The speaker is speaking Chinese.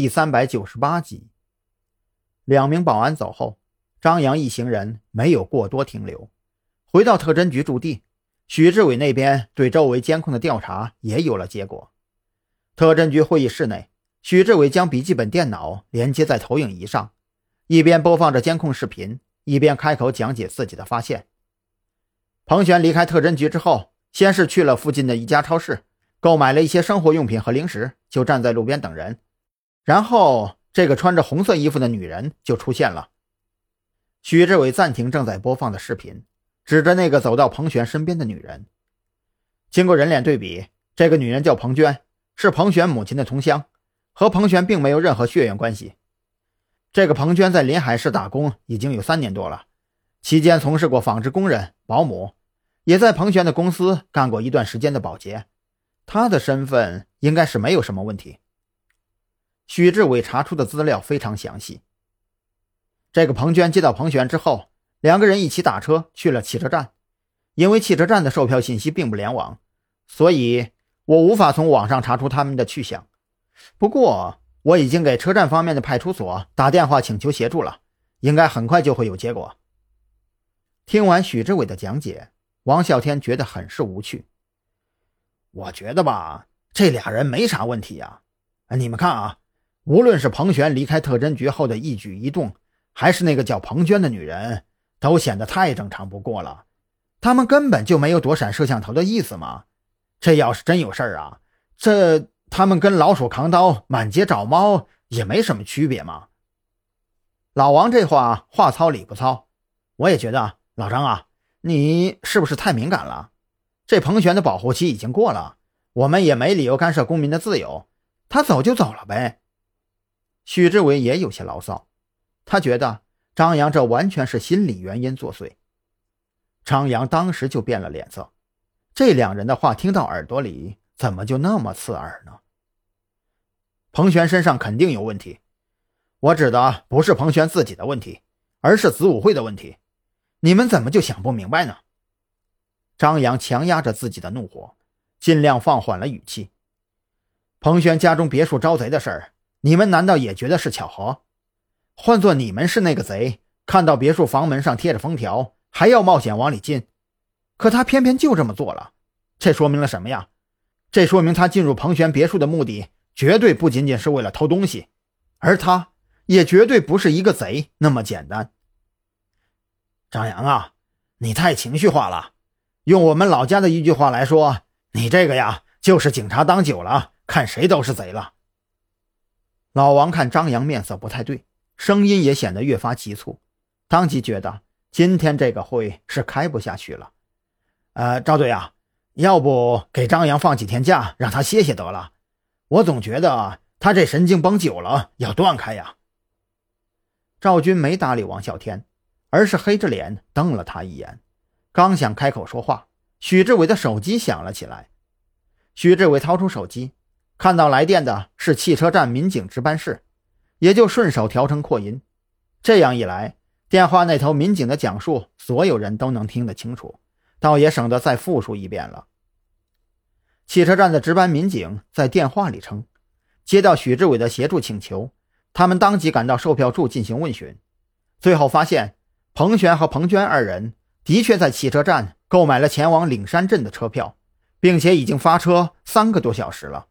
第三百九十八集。两名保安走后，张扬一行人没有过多停留，回到特侦局驻地。许志伟那边对周围监控的调查也有了结果。特侦局会议室内，许志伟将笔记本电脑连接在投影仪上，一边播放着监控视频，一边开口讲解自己的发现。彭璇离开特侦局之后，先是去了附近的一家超市，购买了一些生活用品和零食，就站在路边等人。然后，这个穿着红色衣服的女人就出现了。许志伟暂停正在播放的视频。指着那个走到彭璇身边的女人，经过人脸对比，这个女人叫彭娟，是彭璇母亲的同乡，和彭璇并没有任何血缘关系。这个彭娟在临海市打工已经有三年多了，期间从事过纺织工人、保姆，也在彭璇的公司干过一段时间的保洁。她的身份应该是没有什么问题。许志伟查出的资料非常详细。这个彭娟接到彭璇之后。两个人一起打车去了汽车站，因为汽车站的售票信息并不联网，所以我无法从网上查出他们的去向。不过我已经给车站方面的派出所打电话请求协助了，应该很快就会有结果。听完许志伟的讲解，王啸天觉得很是无趣。我觉得吧，这俩人没啥问题呀。你们看啊，无论是彭璇离开特侦局后的一举一动，还是那个叫彭娟的女人。都显得太正常不过了，他们根本就没有躲闪摄像头的意思嘛。这要是真有事儿啊，这他们跟老鼠扛刀满街找猫也没什么区别嘛。老王这话话糙理不糙，我也觉得老张啊，你是不是太敏感了？这彭璇的保护期已经过了，我们也没理由干涉公民的自由，他走就走了呗。许志伟也有些牢骚，他觉得。张扬这完全是心理原因作祟。张扬当时就变了脸色，这两人的话听到耳朵里，怎么就那么刺耳呢？彭璇身上肯定有问题，我指的不是彭璇自己的问题，而是子午会的问题。你们怎么就想不明白呢？张扬强压着自己的怒火，尽量放缓了语气。彭璇家中别墅招贼的事儿，你们难道也觉得是巧合？换做你们是那个贼，看到别墅房门上贴着封条，还要冒险往里进，可他偏偏就这么做了，这说明了什么呀？这说明他进入彭璇别墅的目的绝对不仅仅是为了偷东西，而他也绝对不是一个贼那么简单。张扬啊，你太情绪化了，用我们老家的一句话来说，你这个呀就是警察当久了，看谁都是贼了。老王看张扬面色不太对。声音也显得越发急促，当即觉得今天这个会是开不下去了。呃，赵队啊，要不给张扬放几天假，让他歇歇得了。我总觉得他这神经绷久了要断开呀。赵军没搭理王啸天，而是黑着脸瞪了他一眼。刚想开口说话，许志伟的手机响了起来。许志伟掏出手机，看到来电的是汽车站民警值班室。也就顺手调成扩音，这样一来，电话那头民警的讲述，所有人都能听得清楚，倒也省得再复述一遍了。汽车站的值班民警在电话里称，接到许志伟的协助请求，他们当即赶到售票处进行问询，最后发现彭璇和彭娟二人的确在汽车站购买了前往岭山镇的车票，并且已经发车三个多小时了。